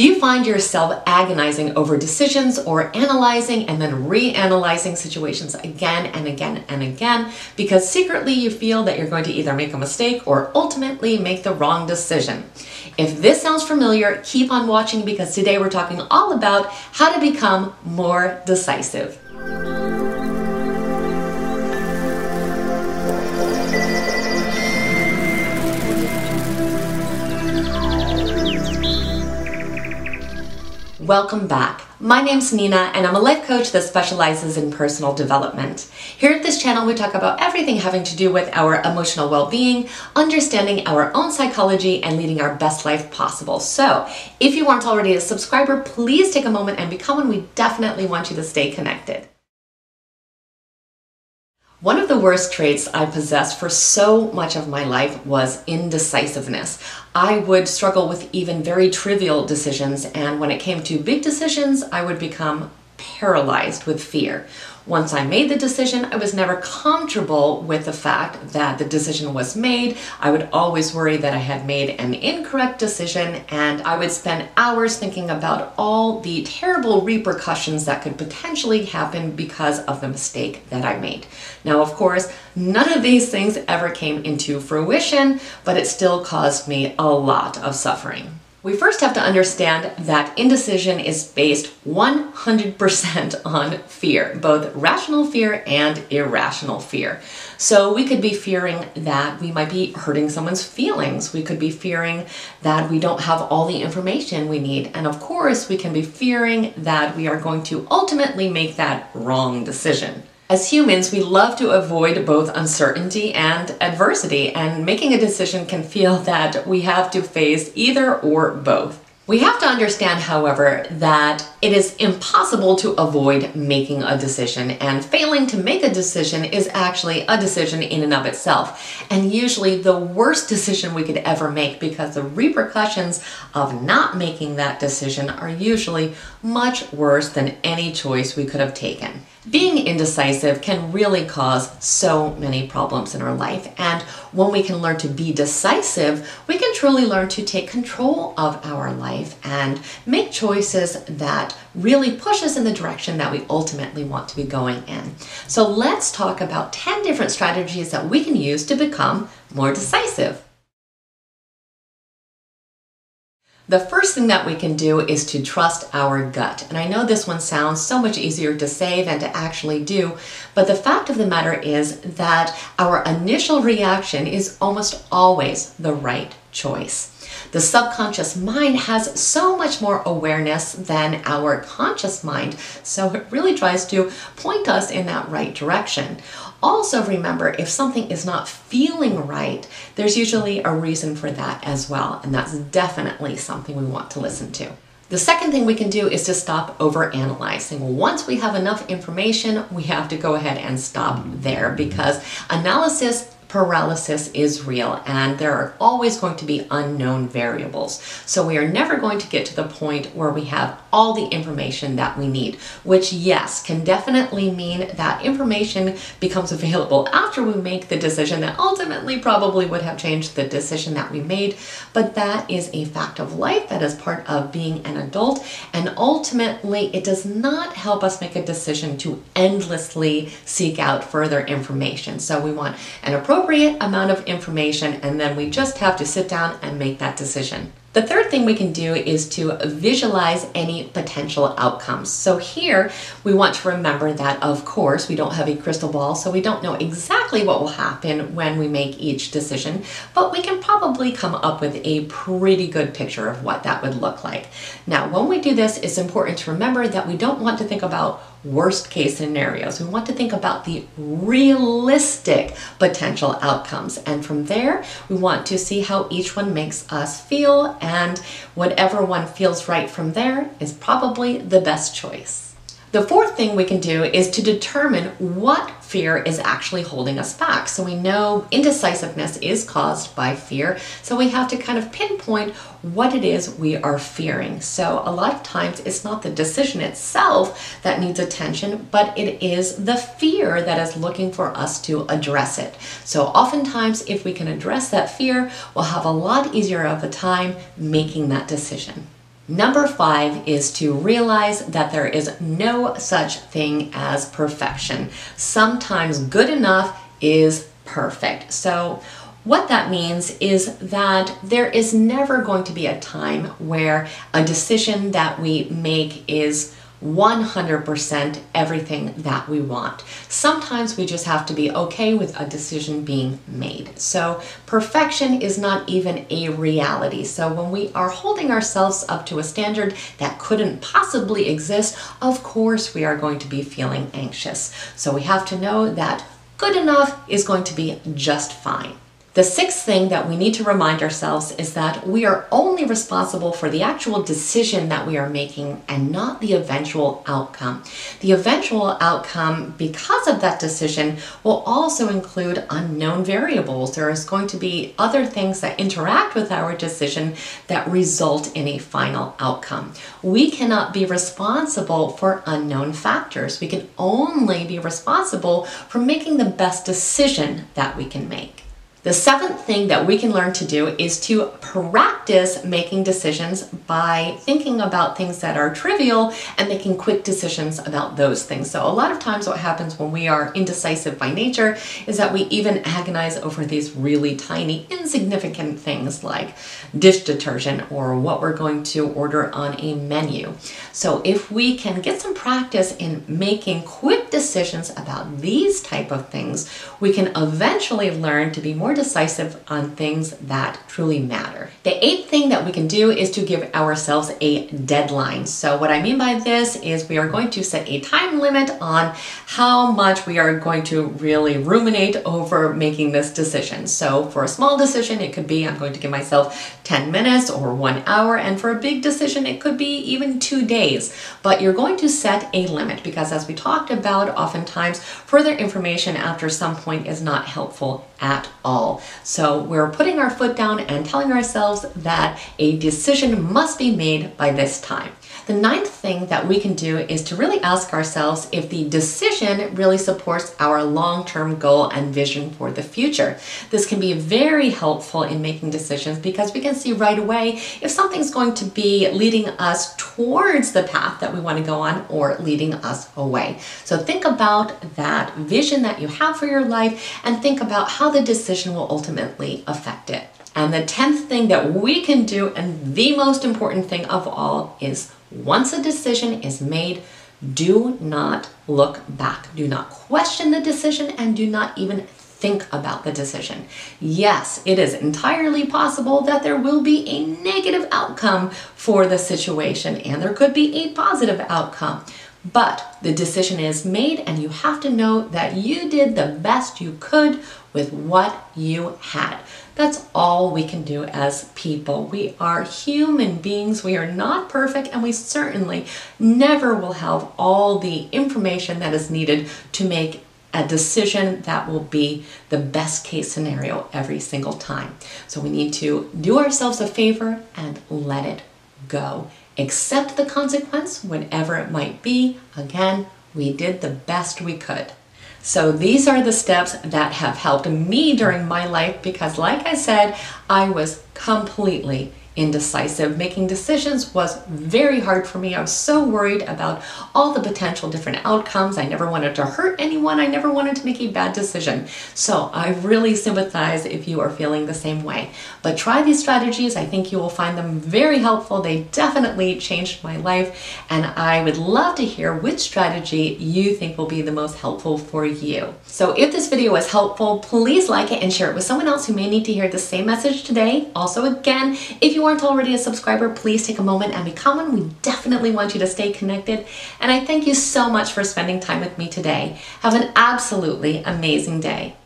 Do you find yourself agonizing over decisions or analyzing and then reanalyzing situations again and again and again because secretly you feel that you're going to either make a mistake or ultimately make the wrong decision? If this sounds familiar, keep on watching because today we're talking all about how to become more decisive. Welcome back. My name's Nina, and I'm a life coach that specializes in personal development. Here at this channel, we talk about everything having to do with our emotional well being, understanding our own psychology, and leading our best life possible. So, if you aren't already a subscriber, please take a moment and become one. We definitely want you to stay connected. One of the worst traits I possessed for so much of my life was indecisiveness. I would struggle with even very trivial decisions, and when it came to big decisions, I would become paralyzed with fear. Once I made the decision, I was never comfortable with the fact that the decision was made. I would always worry that I had made an incorrect decision, and I would spend hours thinking about all the terrible repercussions that could potentially happen because of the mistake that I made. Now, of course, none of these things ever came into fruition, but it still caused me a lot of suffering. We first have to understand that indecision is based 100% on fear, both rational fear and irrational fear. So we could be fearing that we might be hurting someone's feelings. We could be fearing that we don't have all the information we need. And of course, we can be fearing that we are going to ultimately make that wrong decision. As humans, we love to avoid both uncertainty and adversity, and making a decision can feel that we have to face either or both. We have to understand, however, that it is impossible to avoid making a decision, and failing to make a decision is actually a decision in and of itself, and usually the worst decision we could ever make because the repercussions of not making that decision are usually much worse than any choice we could have taken. Being indecisive can really cause so many problems in our life. And when we can learn to be decisive, we can truly learn to take control of our life and make choices that really push us in the direction that we ultimately want to be going in. So let's talk about 10 different strategies that we can use to become more decisive. The first thing that we can do is to trust our gut. And I know this one sounds so much easier to say than to actually do, but the fact of the matter is that our initial reaction is almost always the right choice. The subconscious mind has so much more awareness than our conscious mind, so it really tries to point us in that right direction. Also, remember if something is not feeling right, there's usually a reason for that as well, and that's definitely something we want to listen to. The second thing we can do is to stop over analyzing. Once we have enough information, we have to go ahead and stop there because analysis paralysis is real and there are always going to be unknown variables. So we are never going to get to the point where we have all the information that we need, which yes, can definitely mean that information becomes available after we make the decision that ultimately probably would have changed the decision that we made. But that is a fact of life. That is part of being an adult. And ultimately, it does not help us make a decision to endlessly seek out further information. So we want an approach appropriate amount of information and then we just have to sit down and make that decision. The third thing we can do is to visualize any potential outcomes. So here we want to remember that of course we don't have a crystal ball so we don't know exactly what will happen when we make each decision, but we can probably come up with a pretty good picture of what that would look like. Now when we do this it's important to remember that we don't want to think about worst case scenarios. We want to think about the realistic potential outcomes and from there we want to see how each one makes us feel and whatever one feels right from there is probably the best choice. The fourth thing we can do is to determine what fear is actually holding us back. So we know indecisiveness is caused by fear, so we have to kind of pinpoint what it is we are fearing. So a lot of times it's not the decision itself that needs attention, but it is the fear that is looking for us to address it. So oftentimes if we can address that fear, we'll have a lot easier of a time making that decision. Number five is to realize that there is no such thing as perfection. Sometimes good enough is perfect. So, what that means is that there is never going to be a time where a decision that we make is 100% everything that we want. Sometimes we just have to be okay with a decision being made. So, perfection is not even a reality. So, when we are holding ourselves up to a standard that couldn't possibly exist, of course we are going to be feeling anxious. So, we have to know that good enough is going to be just fine. The sixth thing that we need to remind ourselves is that we are only responsible for the actual decision that we are making and not the eventual outcome. The eventual outcome, because of that decision, will also include unknown variables. There is going to be other things that interact with our decision that result in a final outcome. We cannot be responsible for unknown factors. We can only be responsible for making the best decision that we can make. The seventh thing that we can learn to do is to practice making decisions by thinking about things that are trivial and making quick decisions about those things. So, a lot of times, what happens when we are indecisive by nature is that we even agonize over these really tiny, insignificant things like dish detergent or what we're going to order on a menu. So, if we can get some practice in making quick decisions about these type of things, we can eventually learn to be more decisive on things that truly matter. The eighth thing that we can do is to give ourselves a deadline. So, what I mean by this is we are going to set a time limit on how much we are going to really ruminate over making this decision. So, for a small decision, it could be I'm going to give myself 10 minutes or one hour, and for a big decision, it could be even two days. But you're going to set a limit because, as we talked about, oftentimes further information after some point is not helpful at all. So we're putting our foot down and telling ourselves that a decision must be made by this time. The ninth thing that we can do is to really ask ourselves if the decision really supports our long term goal and vision for the future. This can be very helpful in making decisions because we can see right away if something's going to be leading us towards the path that we want to go on or leading us away. So think about that vision that you have for your life and think about how the decision will ultimately affect it. And the 10th thing that we can do, and the most important thing of all, is once a decision is made, do not look back. Do not question the decision and do not even think about the decision. Yes, it is entirely possible that there will be a negative outcome for the situation and there could be a positive outcome. But the decision is made, and you have to know that you did the best you could with what you had. That's all we can do as people. We are human beings. We are not perfect, and we certainly never will have all the information that is needed to make a decision that will be the best case scenario every single time. So we need to do ourselves a favor and let it go. Accept the consequence, whatever it might be. Again, we did the best we could. So these are the steps that have helped me during my life because like I said, I was completely indecisive. Making decisions was very hard for me. I was so worried about all the potential different outcomes. I never wanted to hurt anyone. I never wanted to make a bad decision. So I really sympathize if you are feeling the same way. But try these strategies. I think you will find them very helpful. They definitely changed my life. And I would love to hear which strategy you think will be the most helpful for you. So if this video was helpful, please like it and share it with someone else who may need to hear the same message today. Also, again, if you you aren't already a subscriber, please take a moment and become one. We definitely want you to stay connected. And I thank you so much for spending time with me today. Have an absolutely amazing day.